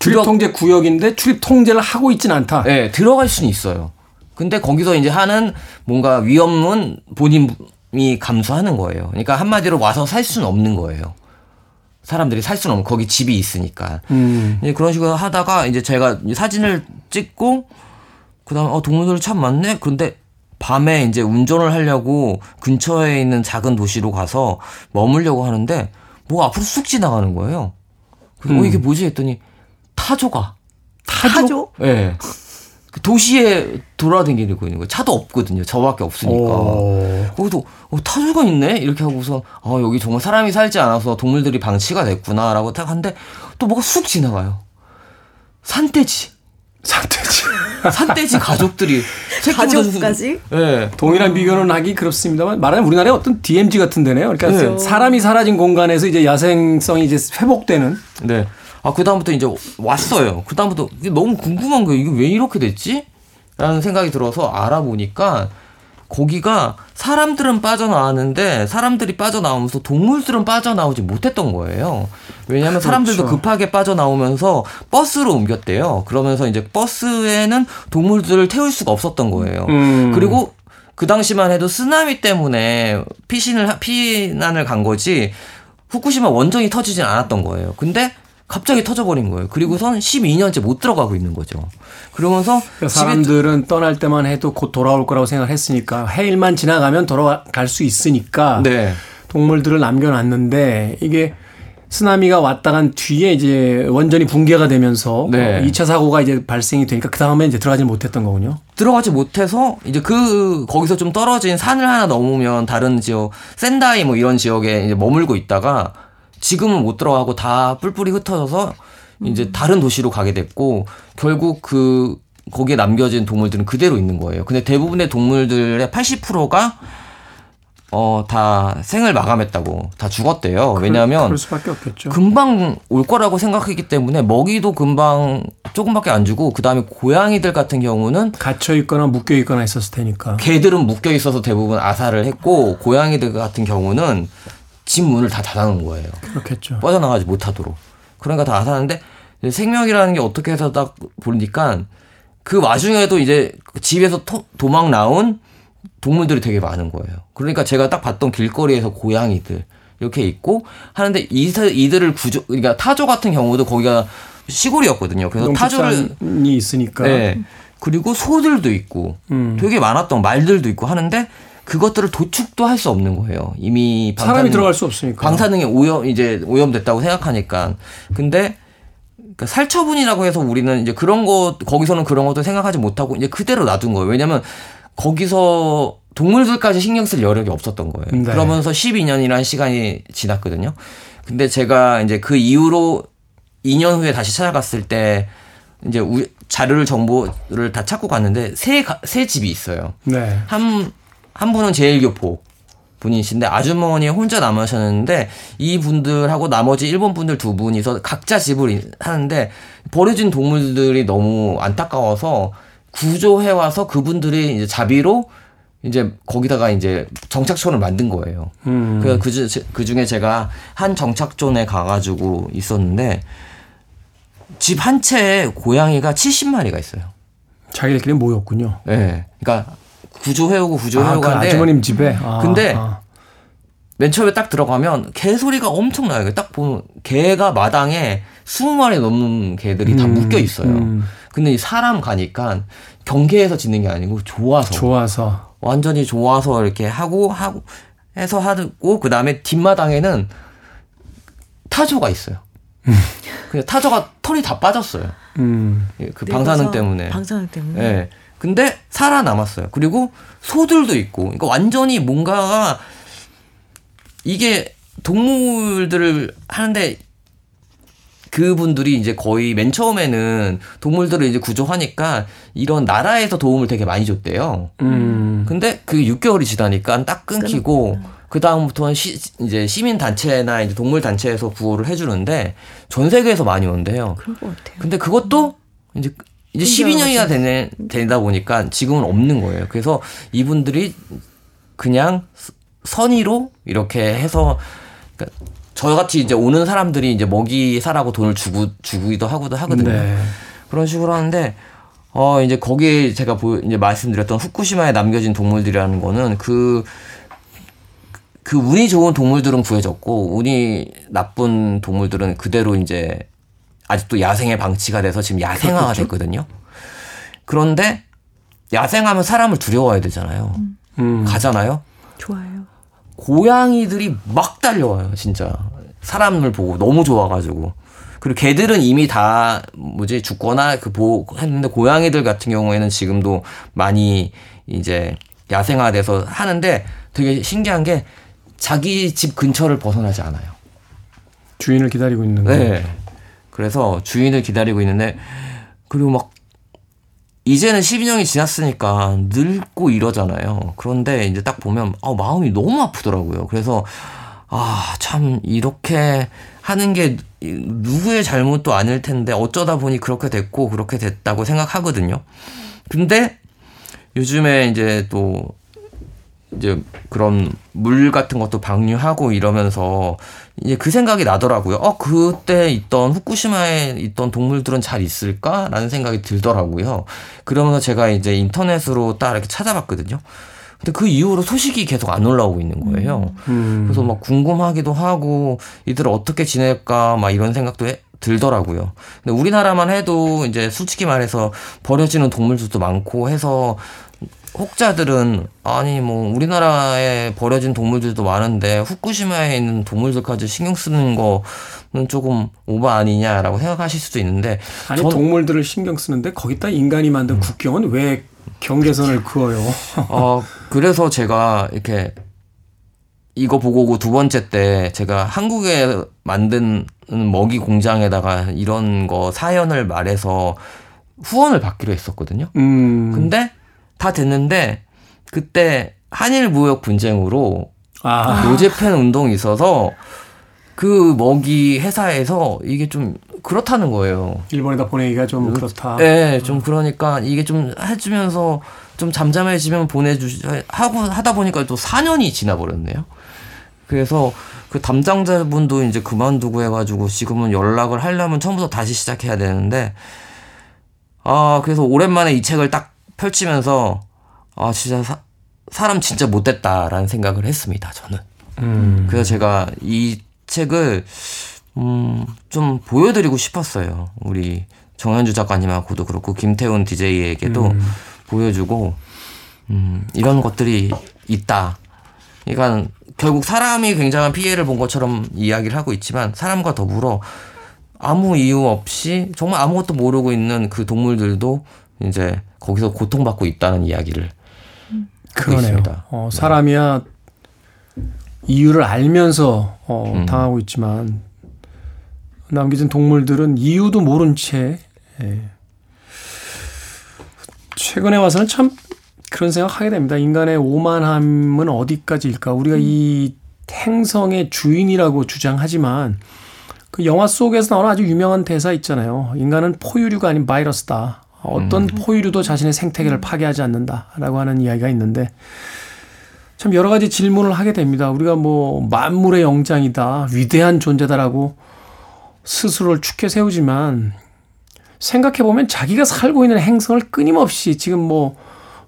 출입 통제 구역인데 출입 통제를 하고 있진 않다. 네, 들어갈 수는 있어요. 근데 거기서 이제 하는 뭔가 위험은 본인 이 감수하는 거예요. 그러니까 한마디로 와서 살 수는 없는 거예요. 사람들이 살 수는 없는 거기 집이 있으니까. 음. 이제 그런 식으로 하다가 이제 제가 사진을 찍고 그다음에 어 동물들이 참 많네. 그런데 밤에 이제 운전을 하려고 근처에 있는 작은 도시로 가서 머물려고 하는데 뭐 앞으로 쑥 지나가는 거예요. 그래서 어 이게 뭐지 했더니 타조가 타조? 예. 네. 도시에 돌아다니고 있는 거예요. 차도 없거든요. 저밖에 없으니까. 오. 거기도 어, 타조가 있네 이렇게 하고서 아 여기 정말 사람이 살지 않아서 동물들이 방치가 됐구나라고 딱 하는데 또 뭐가 쑥 지나가요. 산돼지, 산돼지. <laughs> 산돼지 가족들이 가족까지? 예. 네. 동일한 비교는 하기 그렇습니다만 말하자면 우리나라의 어떤 DMZ 같은 데네요. 그러니까 네. 사람이 사라진 공간에서 이제 야생성이 이제 회복되는 네. 아, 그다음부터 이제 왔어요. 그다음부터 너무 궁금한 거예요. 이게 왜 이렇게 됐지? 라는 생각이 들어서 알아보니까 거기가 사람들은 빠져나왔는데 사람들이 빠져나오면서 동물들은 빠져나오지 못했던 거예요. 왜냐하면 사람들도 그렇죠. 급하게 빠져나오면서 버스로 옮겼대요. 그러면서 이제 버스에는 동물들을 태울 수가 없었던 거예요. 음. 그리고 그 당시만 해도 쓰나미 때문에 피신을 하- 피난을 간 거지 후쿠시마 원전이 터지진 않았던 거예요. 근데 갑자기 터져버린 거예요. 그리고선 12년째 못 들어가고 있는 거죠. 그러면서 그러니까 사람들은 떠날 때만 해도 곧 돌아올 거라고 생각을 했으니까 해일만 지나가면 돌아갈 수 있으니까 네. 동물들을 남겨놨는데 이게 쓰나미가 왔다 간 뒤에 이제 원전이 붕괴가 되면서 네. 2차 사고가 이제 발생이 되니까 그 다음에 이제 들어가지 못했던 거군요. 들어가지 못해서 이제 그 거기서 좀 떨어진 산을 하나 넘으면 다른 지역 센다이 뭐 이런 지역에 이제 머물고 있다가 지금은 못 들어가고 다 뿔뿔이 흩어져서 이제 다른 도시로 가게 됐고 결국 그 거기에 남겨진 동물들은 그대로 있는 거예요. 근데 대부분의 동물들의 80%가 어 다 생을 마감했다고 다 죽었대요. 왜냐하면. 금방 올 거라고 생각했기 때문에 먹이도 금방 조금밖에 안 주고 그 다음에 고양이들 같은 경우는 갇혀 있거나 묶여 있거나 있었을 테니까. 개들은 묶여 있어서 대부분 아사를 했고 고양이들 같은 경우는 집 문을 다 닫아놓은 거예요. 그렇겠죠. 빠져나가지 못하도록. 그러니까 다 이제 생명이라는 게 어떻게 해서 딱 보니까 그 와중에도 이제 집에서 토- 도망 나온 동물들이 되게 많은 거예요. 그러니까 제가 딱 봤던 길거리에서 고양이들 이렇게 있고 하는데 이, 이들을 구조 그러니까 타조 같은 경우도 거기가 시골이었거든요. 그래서 타조를 있으니까. 네. 그리고 소들도 있고 음. 되게 많았던 말들도 있고 하는데 그것들을 도축도 할 수 없는 거예요. 이미 사람이 방사능- 들어갈 수 없으니까. 방사능에 오염 이제 오염됐다고 생각하니까 근데 그러니까 살처분이라고 해서 우리는 이제 그런 거 거기서는 그런 것도 생각하지 못하고 이제 그대로 놔둔 거예요. 왜냐하면 거기서 동물들까지 신경 쓸 여력이 없었던 거예요. 네. 그러면서 12년이라는 시간이 지났거든요. 근데 제가 이제 그 이후로 2년 후에 다시 찾아갔을 때 이제 우- 자료를 정보를 다 찾고 갔는데 세, 가- 세 집이 있어요. 네. 한, 한 분은 제일교포, 분이신데 아주머니 혼자 남으셨는데 이 분들하고 나머지 일본 분들 두 분이서 각자 집을 하는데 버려진 동물들이 너무 안타까워서 구조해 와서 그분들이 이제 자비로 이제 거기다가 이제 정착촌을 만든 거예요. 음. 그래서 그, 주, 그 중에 제가 한 정착촌에 가가지고 있었는데 집 한 채에 고양이가 70마리가 있어요. 자기들끼리 모였군요. 예. 네. 그러니까 구조해오고 아, 구조해오고 그 하는데 아주머님 집에. 아, 근데 아. 맨 처음에 딱 들어가면 개 소리가 엄청나요. 딱 보면 개가 마당에 20마리 넘는 개들이 다 음, 묶여 있어요. 음. 근데 이 사람 가니까 경계에서 짓는 게 아니고 좋아서 좋아서. 완전히 좋아서 이렇게 하고 하고 해서 하고 그 다음에 뒷마당에는 타조가 있어요. 근데 타조가 털이 다 빠졌어요. 음. 예, 그 방사능 때문에. 방사능 때문에. 예. 근데 살아남았어요. 그리고 소들도 있고. 그러니까 완전히 뭔가가 이게 동물들을 하는데 그분들이 이제 거의 맨 처음에는 동물들을 이제 구조하니까 이런 나라에서 도움을 되게 많이 줬대요. 음. 근데 그게 6개월이 지나니까 딱 끊기고 그 다음부터는 시, 이제 시민 단체나 이제 동물 단체에서 구호를 해주는데 전 세계에서 많이 온대요. 그런 것 같아요. 근데 그것도 이제 이제 12년이나 되네, 되다 보니까 지금은 없는 거예요. 그래서 이분들이 그냥 선의로 이렇게 해서 그러니까 저같이 이제 오는 사람들이 이제 먹이 사라고 돈을 주고 주기도 하고도 하거든요. 네. 그런 식으로 하는데 어 이제 거기에 제가 보 이제 말씀드렸던 후쿠시마에 남겨진 동물들이라는 거는 그그 운이 좋은 동물들은 구해졌고 운이 나쁜 동물들은 그대로 이제 아직도 야생에 방치가 돼서 지금 야생화가 됐거든요. 그런데 야생하면 사람을 두려워해야 되잖아요. 음. 가잖아요. 좋아요. 고양이들이 막 달려와요, 진짜. 사람을 보고 너무 좋아가지고. 그리고 개들은 이미 다 뭐지 죽거나 그 보호 했는데 고양이들 같은 경우에는 지금도 많이 이제 야생화돼서 하는데 되게 신기한 게 자기 집 근처를 벗어나지 않아요. 주인을 기다리고 있는 거. 네. 그래서 주인을 기다리고 있는데 그리고 막 이제는 12년이 지났으니까 늙고 이러잖아요. 그런데 이제 딱 보면 아, 마음이 너무 아프더라고요. 그래서 아, 참 이렇게 하는 게 누구의 잘못도 아닐 텐데 어쩌다 보니 그렇게 됐고 그렇게 됐다고 생각하거든요. 근데 요즘에 이제 또 이제 그런 물 같은 것도 방류하고 이러면서 이제 그 생각이 나더라고요. 어, 그때 있던 후쿠시마에 있던 동물들은 잘 있을까라는 생각이 들더라고요. 그러면서 제가 이제 인터넷으로 딱 이렇게 찾아봤거든요. 근데 그 이후로 소식이 계속 안 올라오고 있는 거예요. 음. 그래서 막 궁금하기도 하고 이들 어떻게 지낼까 막 이런 생각도 해, 들더라고요. 근데 우리나라만 해도 이제 솔직히 말해서 버려지는 동물들도 많고 해서 혹자들은 아니 뭐 우리나라에 버려진 동물들도 많은데 후쿠시마에 있는 동물들까지 신경 쓰는 거는 조금 오바 아니냐라고 생각하실 수도 있는데 아니 전- 동물들을 신경 쓰는데 거기다 인간이 만든 국경은 왜 경계선을 그어요? <laughs> 어, 그래서 제가 이렇게 이거 보고 두 번째 때 제가 한국에 만든 먹이 공장에다가 이런 거 사연을 말해서 후원을 받기로 했었거든요. 음. 근데 다 됐는데 그때 한일 무역 분쟁으로 아. 노제팬 운동이 있어서 그 먹이 회사에서 이게 좀 그렇다는 거예요. 일본에다 보내기가 좀 그렇다. 네, 좀 그러니까 이게 좀 해주면서 좀 잠잠해지면 보내주 하고 하다 보니까 또 4년이 지나버렸네요. 그래서 그 담당자분도 이제 그만두고 해가지고 지금은 연락을 하려면 처음부터 다시 시작해야 되는데 아 그래서 오랜만에 이 책을 딱 펼치면서 아 진짜 사, 사람 진짜 못됐다라는 생각을 했습니다. 저는. 음. 그래서 제가 이 책을 음, 좀 보여드리고 싶었어요. 우리 정현주 작가님하고도 그렇고 김태훈 DJ에게도 음. 보여주고 음, 이런 것들이 있다. 그러니까 결국 사람이 굉장한 피해를 본 것처럼 이야기를 하고 있지만 사람과 더불어 아무 이유 없이 정말 아무것도 모르고 있는 그 동물들도 이제 거기서 고통받고 있다는 이야기를 그러네요. 있습니다. 어, 사람이야 이유를 알면서 어, 음. 당하고 있지만 남겨진 동물들은 이유도 모른 채 예. 최근에 와서는 참 그런 생각 하게 됩니다. 인간의 오만함은 어디까지일까? 우리가 이 행성의 주인이라고 주장하지만 그 영화 속에서 나오는 아주 유명한 대사 있잖아요. 인간은 포유류가 아닌 바이러스다. 어떤 음. 포유류도 자신의 생태계를 파괴하지 않는다라고 하는 이야기가 있는데 참 여러 가지 질문을 하게 됩니다. 우리가 뭐 만물의 영장이다, 위대한 존재다라고 스스로를 축해 세우지만 생각해 보면 자기가 살고 있는 행성을 끊임없이 지금 뭐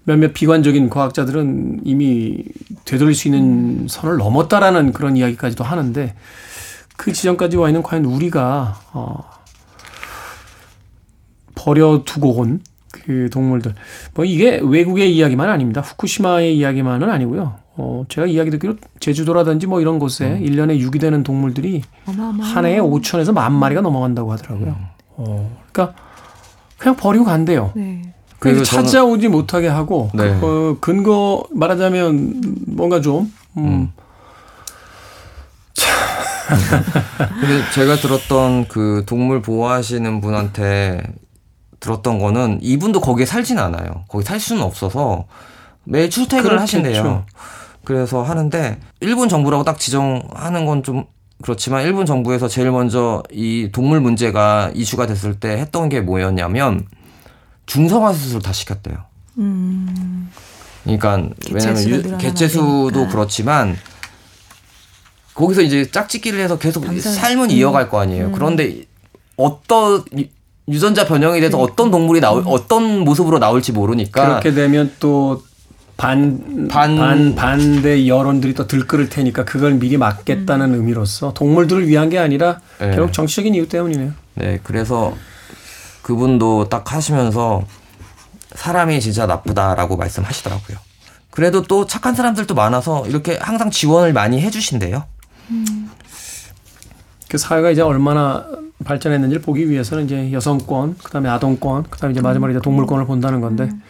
몇몇 비관적인 과학자들은 이미 되돌릴 수 있는 선을 넘었다라는 그런 이야기까지도 하는데 그 지점까지 와 있는 과연 우리가 어 버려두고 온 그 동물들 뭐 이게 외국의 이야기만 아닙니다. 후쿠시마의 이야기만은 아니고요. 어 제가 이야기 듣기로 제주도라든지 뭐 이런 곳에 음. 1년에 유기되는 동물들이 한 해에 5천에서 만 마리가 넘어간다고 하더라고요. 음. 어 그러니까 그냥 버리고 간대요. 네. 그래서 찾아오지 못하게 하고 네. 어, 근거 말하자면 뭔가 좀 음. 음. <laughs> 근데 제가 들었던 그 동물 보호하시는 분한테 들었던 거는 이분도 거기에 살진 않아요. 거기 살 수는 없어서 매일 출퇴근을 그렇겠죠. 하신대요. 그래서 하는데 일본 정부라고 딱 지정하는 건 좀 그렇지만 일본 정부에서 제일 먼저 이 동물 문제가 이슈가 됐을 때 했던 게 뭐였냐면 중성화 수술 다 시켰대요. 음. 그러니까 왜냐면 개체수도 그렇지만 거기서 이제 짝짓기를 해서 계속. 삶은 음. 이어갈 거 아니에요. 음. 그런데 어떤 유전자 변형이 돼서 그러니까. 어떤 동물이 나올 음. 어떤 모습으로 나올지 모르니까 그렇게 되면 또 반, 반, 반, 반대 여론들이 또 들끓을 테니까 그걸 미리 막겠다는 음. 의미로서 동물들을 위한 게 아니라 네. 결국 정치적인 이유 때문이네요. 네, 그래서 그분도 딱 하시면서 사람이 진짜 나쁘다라고 말씀하시더라고요. 그래도 또 착한 사람들도 많아서 이렇게 항상 지원을 많이 해주신대요. 음. 그 사회가 이제 얼마나 발전했는지를 보기 위해서는 이제 여성권, 그다음에 아동권, 그다음에 이제 마지막으로 이제 동물권을 본다는 건데 음.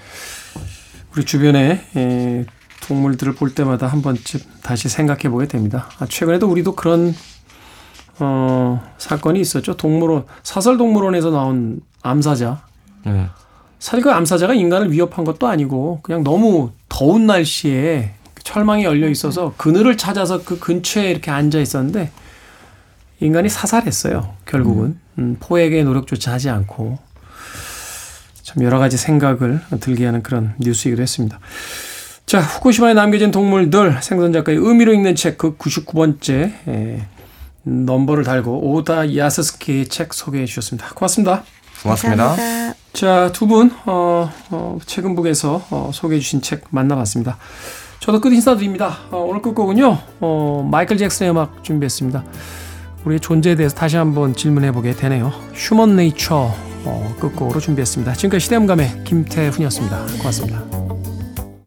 우리 주변에 에, 동물들을 볼 때마다 한 번쯤 다시 생각해 보게 됩니다. 아, 최근에도 우리도 그런 어, 사건이 있었죠. 동물원 사설 동물원에서 나온 암사자. 네. 사실 그 암사자가 인간을 위협한 것도 아니고 그냥 너무 더운 날씨에 철망이 열려 있어서 그늘을 찾아서 그 근처에 이렇게 앉아 있었는데 인간이 사살했어요. 결국은 음, 포획의 노력조차 하지 않고 참 여러 가지 생각을 들게 하는 그런 뉴스이기도 했습니다. 자, 후쿠시마에 남겨진 동물들 생선 작가의 의미로 읽는 책 그 99번째 에, 넘버를 달고 오다 야스스키의 책 소개해 주셨습니다. 고맙습니다. 고맙습니다. 감사합니다. 자, 두 분, 어, 어, 최근북에서 어, 소개해 주신 책 만나봤습니다. 저도 끝 인사드립니다. 어, 오늘 끝곡은요, 어, 마이클 잭슨의 음악 준비했습니다. 우리의 존재에 대해서 다시 한번 질문해 보게 되네요. 휴먼 네이처 어, 끝곡으로 준비했습니다. 지금까지 시대음감의 김태훈이었습니다. 고맙습니다.